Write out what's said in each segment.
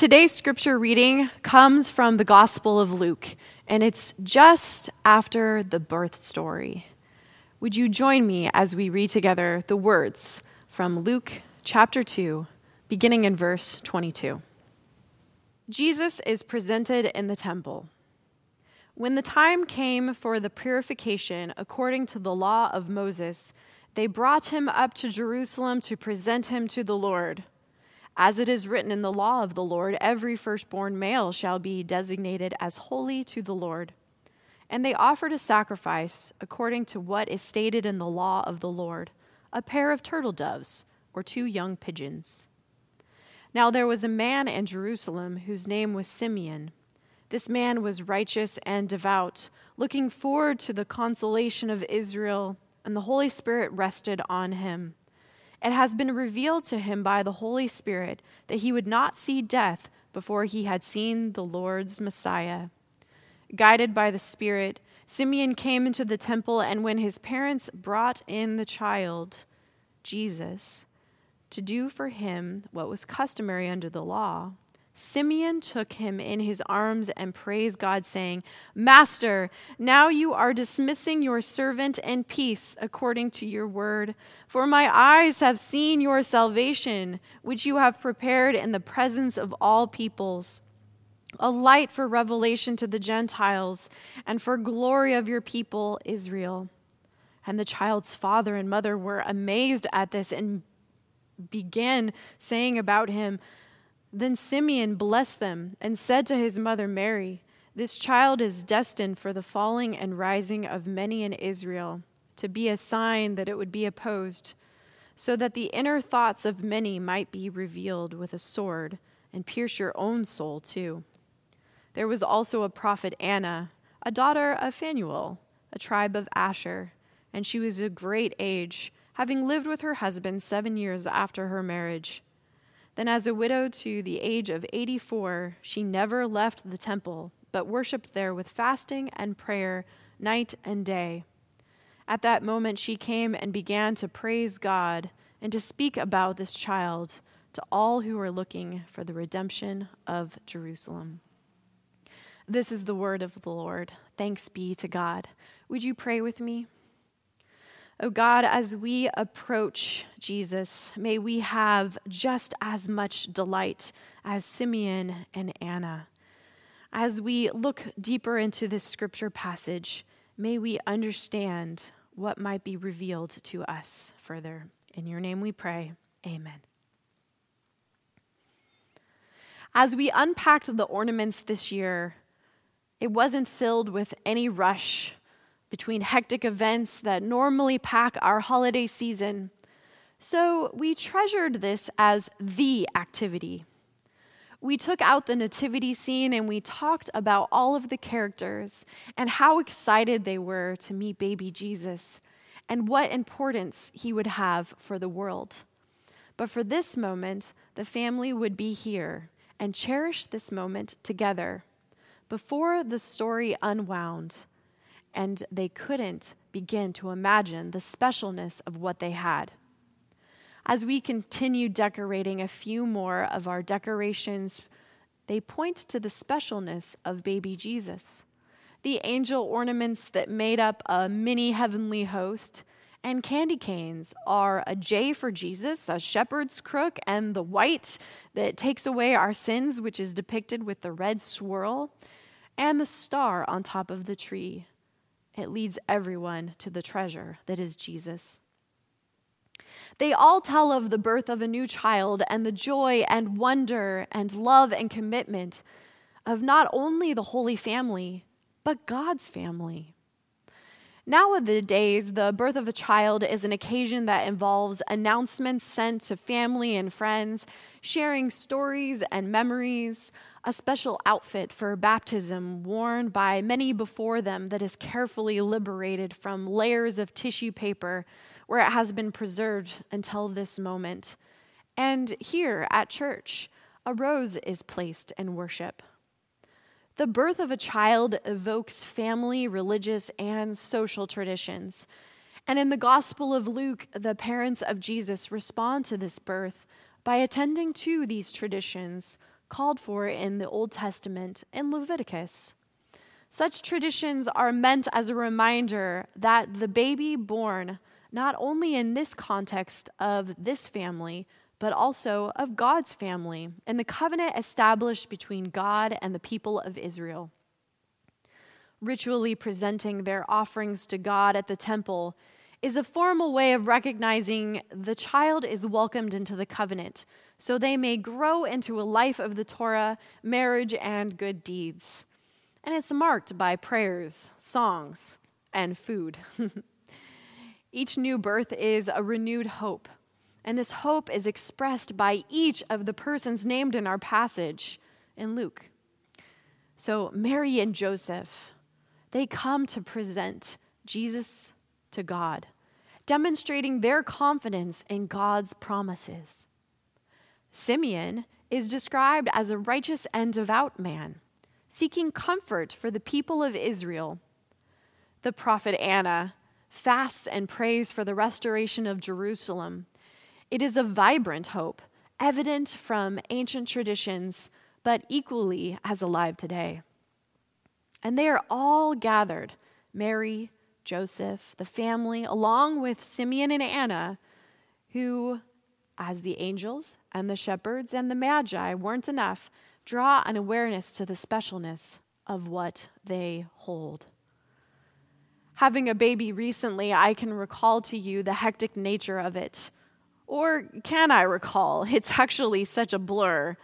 Today's scripture reading comes from the Gospel of Luke, and it's just after the birth story. Would you join me as we read together the words from Luke chapter 2, beginning in verse 22? Jesus is presented in the temple. When the time came for the purification according to the law of Moses, they brought him up to Jerusalem to present him to the Lord. As it is written in the law of the Lord, every firstborn male shall be designated as holy to the Lord. And they offered a sacrifice according to what is stated in the law of the Lord a pair of turtle doves or two young pigeons. Now there was a man in Jerusalem whose name was Simeon. This man was righteous and devout, looking forward to the consolation of Israel, and the Holy Spirit rested on him. It has been revealed to him by the Holy Spirit that he would not see death before he had seen the Lord's Messiah. Guided by the Spirit, Simeon came into the temple, and when his parents brought in the child, Jesus, to do for him what was customary under the law, Simeon took him in his arms and praised God, saying, Master, now you are dismissing your servant in peace according to your word. For my eyes have seen your salvation, which you have prepared in the presence of all peoples, a light for revelation to the Gentiles and for glory of your people, Israel. And the child's father and mother were amazed at this and began saying about him, then Simeon blessed them and said to his mother Mary, This child is destined for the falling and rising of many in Israel, to be a sign that it would be opposed, so that the inner thoughts of many might be revealed with a sword and pierce your own soul too. There was also a prophet Anna, a daughter of Phanuel, a tribe of Asher, and she was of great age, having lived with her husband seven years after her marriage. Then, as a widow to the age of 84, she never left the temple, but worshiped there with fasting and prayer night and day. At that moment, she came and began to praise God and to speak about this child to all who were looking for the redemption of Jerusalem. This is the word of the Lord. Thanks be to God. Would you pray with me? Oh God, as we approach Jesus, may we have just as much delight as Simeon and Anna. As we look deeper into this scripture passage, may we understand what might be revealed to us further. In your name we pray. Amen. As we unpacked the ornaments this year, it wasn't filled with any rush between hectic events that normally pack our holiday season. So we treasured this as the activity. We took out the nativity scene and we talked about all of the characters and how excited they were to meet baby Jesus and what importance he would have for the world. But for this moment, the family would be here and cherish this moment together. Before the story unwound, and they couldn't begin to imagine the specialness of what they had. As we continue decorating a few more of our decorations, they point to the specialness of baby Jesus. The angel ornaments that made up a mini heavenly host and candy canes are a J for Jesus, a shepherd's crook, and the white that takes away our sins, which is depicted with the red swirl, and the star on top of the tree, it leads everyone to the treasure that is Jesus. They all tell of the birth of a new child and the joy and wonder and love and commitment of not only the Holy Family, but God's family. Nowadays, the birth of a child is an occasion that involves announcements sent to family and friends, sharing stories and memories, a special outfit for baptism worn by many before them that is carefully liberated from layers of tissue paper where it has been preserved until this moment. And here at church, a rose is placed in worship. The birth of a child evokes family, religious, and social traditions. And in the Gospel of Luke, the parents of Jesus respond to this birth by attending to these traditions called for in the Old Testament in Leviticus. Such traditions are meant as a reminder that the baby born not only in this context of this family, but also of God's family and the covenant established between God and the people of Israel. Ritually presenting their offerings to God at the temple is a formal way of recognizing the child is welcomed into the covenant so they may grow into a life of the Torah, marriage, and good deeds. And it's marked by prayers, songs, and food. each new birth is a renewed hope, and this hope is expressed by each of the persons named in our passage in Luke. So, Mary and Joseph, they come to present Jesus to God, demonstrating their confidence in God's promises. Simeon is described as a righteous and devout man, seeking comfort for the people of Israel. The prophet Anna fasts and prays for the restoration of Jerusalem. It is a vibrant hope, evident from ancient traditions, but equally as alive today. And they are all gathered Mary, Joseph, the family, along with Simeon and Anna, who, as the angels and the shepherds and the magi weren't enough, draw an awareness to the specialness of what they hold. Having a baby recently, I can recall to you the hectic nature of it. Or can I recall? It's actually such a blur.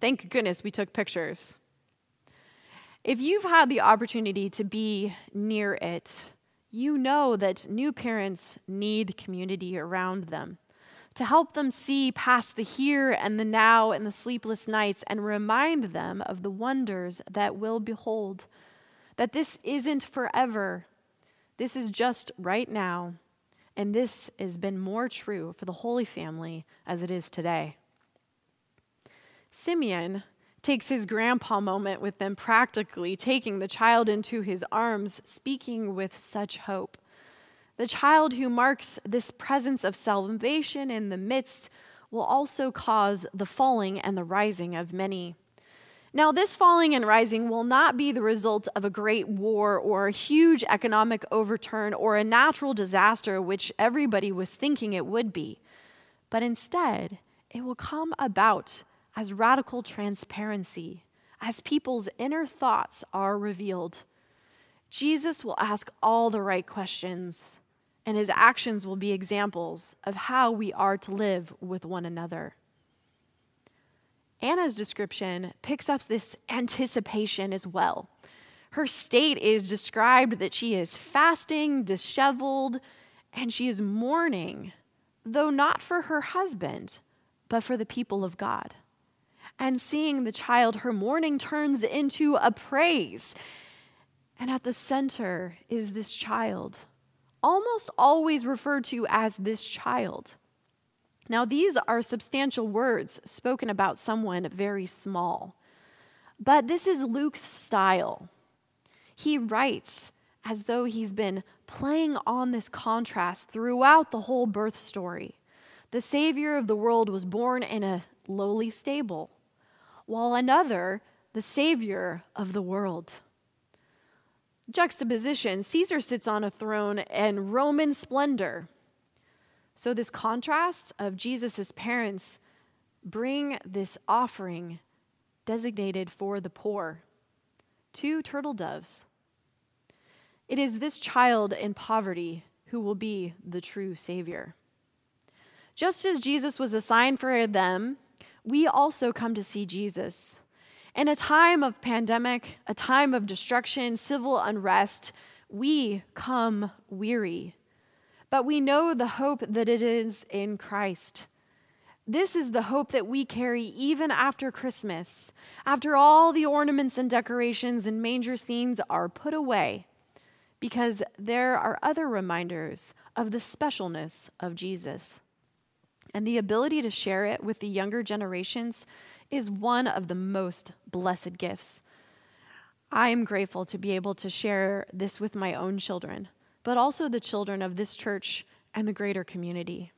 Thank goodness we took pictures. If you've had the opportunity to be near it, you know that new parents need community around them to help them see past the here and the now and the sleepless nights and remind them of the wonders that will behold. That this isn't forever, this is just right now. And this has been more true for the Holy Family as it is today. Simeon takes his grandpa moment with them practically, taking the child into his arms, speaking with such hope. The child who marks this presence of salvation in the midst will also cause the falling and the rising of many. Now, this falling and rising will not be the result of a great war or a huge economic overturn or a natural disaster, which everybody was thinking it would be, but instead, it will come about as radical transparency, as people's inner thoughts are revealed. Jesus will ask all the right questions and his actions will be examples of how we are to live with one another. Anna's description picks up this anticipation as well. Her state is described that she is fasting, disheveled, and she is mourning, though not for her husband, but for the people of God. And seeing the child, her mourning turns into a praise. And at the center is this child almost always referred to as this child. Now, these are substantial words spoken about someone very small, but this is Luke's style. He writes as though he's been playing on this contrast throughout the whole birth story. The Savior of the world was born in a lowly stable, while another, the Savior of the world juxtaposition Caesar sits on a throne and Roman splendor. So, this contrast of Jesus' parents bring this offering designated for the poor two turtle doves. It is this child in poverty who will be the true Savior. Just as Jesus was a sign for them, we also come to see Jesus. In a time of pandemic, a time of destruction, civil unrest, we come weary. But we know the hope that it is in Christ. This is the hope that we carry even after Christmas, after all the ornaments and decorations and manger scenes are put away, because there are other reminders of the specialness of Jesus. And the ability to share it with the younger generations is one of the most blessed gifts. I am grateful to be able to share this with my own children, but also the children of this church and the greater community.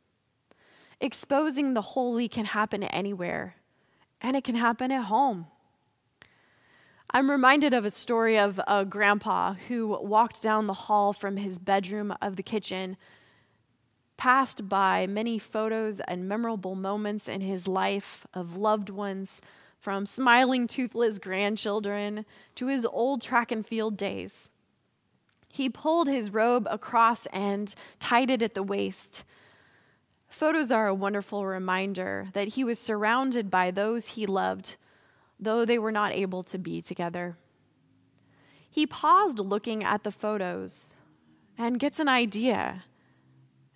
Exposing the holy can happen anywhere, and it can happen at home. I'm reminded of a story of a grandpa who walked down the hall from his bedroom of the kitchen, passed by many photos and memorable moments in his life of loved ones, from smiling, toothless grandchildren to his old track and field days. He pulled his robe across and tied it at the waist. Photos are a wonderful reminder that he was surrounded by those he loved though they were not able to be together. He paused looking at the photos and gets an idea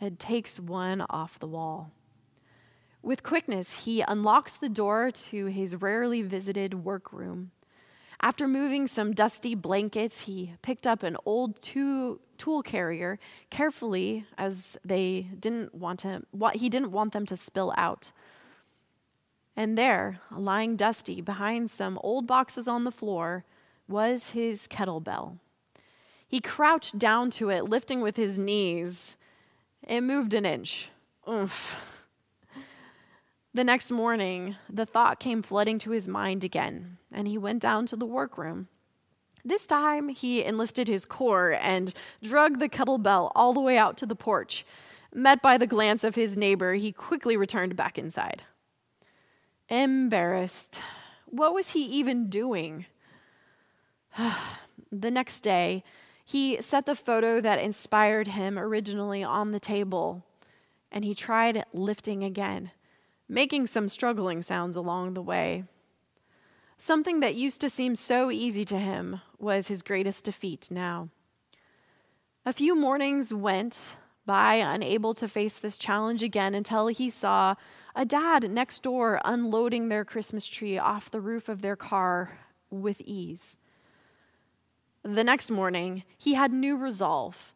and takes one off the wall. With quickness, he unlocks the door to his rarely visited workroom. After moving some dusty blankets, he picked up an old two-tool carrier carefully as they didn't want him, what he didn't want them to spill out. And there, lying dusty behind some old boxes on the floor, was his kettlebell. He crouched down to it, lifting with his knees. It moved an inch. Oof. The next morning, the thought came flooding to his mind again, and he went down to the workroom. This time, he enlisted his core and dragged the kettlebell all the way out to the porch. Met by the glance of his neighbor, he quickly returned back inside. Embarrassed. What was he even doing? the next day, he set the photo that inspired him originally on the table and he tried lifting again, making some struggling sounds along the way. Something that used to seem so easy to him was his greatest defeat now. A few mornings went by unable to face this challenge again until he saw a dad next door unloading their Christmas tree off the roof of their car with ease. The next morning, he had new resolve.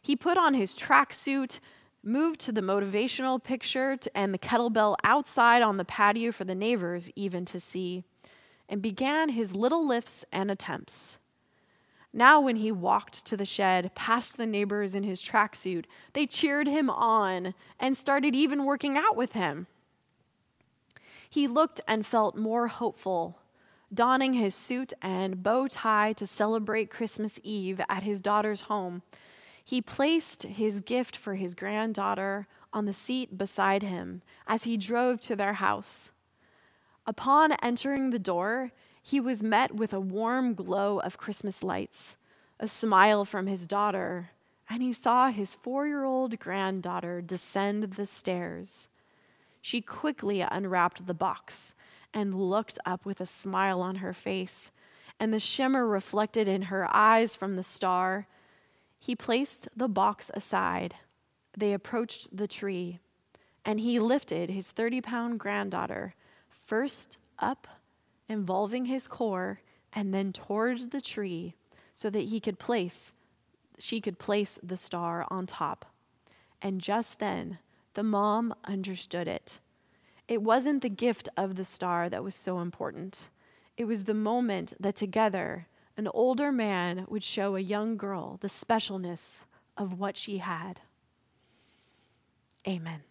He put on his tracksuit, moved to the motivational picture and the kettlebell outside on the patio for the neighbors even to see, and began his little lifts and attempts. Now, when he walked to the shed past the neighbors in his tracksuit, they cheered him on and started even working out with him. He looked and felt more hopeful, donning his suit and bow tie to celebrate Christmas Eve at his daughter's home. He placed his gift for his granddaughter on the seat beside him as he drove to their house. Upon entering the door, he was met with a warm glow of Christmas lights, a smile from his daughter, and he saw his four year old granddaughter descend the stairs. She quickly unwrapped the box and looked up with a smile on her face, and the shimmer reflected in her eyes from the star. He placed the box aside. They approached the tree, and he lifted his 30 pound granddaughter first up involving his core and then towards the tree so that he could place she could place the star on top. And just then, the mom understood it. It wasn't the gift of the star that was so important. It was the moment that together an older man would show a young girl the specialness of what she had. Amen.